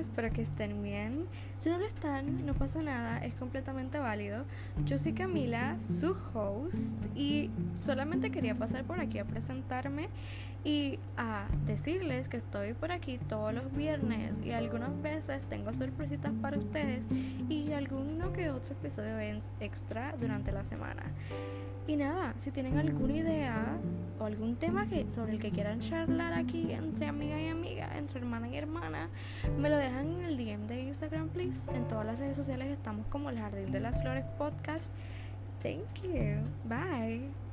espero que estén bien. Si no lo están, no pasa nada, es completamente válido. Yo soy Camila, su host, y solamente quería pasar por aquí a presentarme y a decirles que estoy por aquí todos los viernes y algunas veces tengo sorpresitas para ustedes y alguno que otro episodio extra durante la semana. Y nada, si tienen alguna idea o algún tema que, sobre el que quieran charlar aquí entre amiga y entre hermana y hermana, me lo dejan en el DM de Instagram, please. En todas las redes sociales estamos como el Jardín de las Flores Podcast. Thank you. Bye.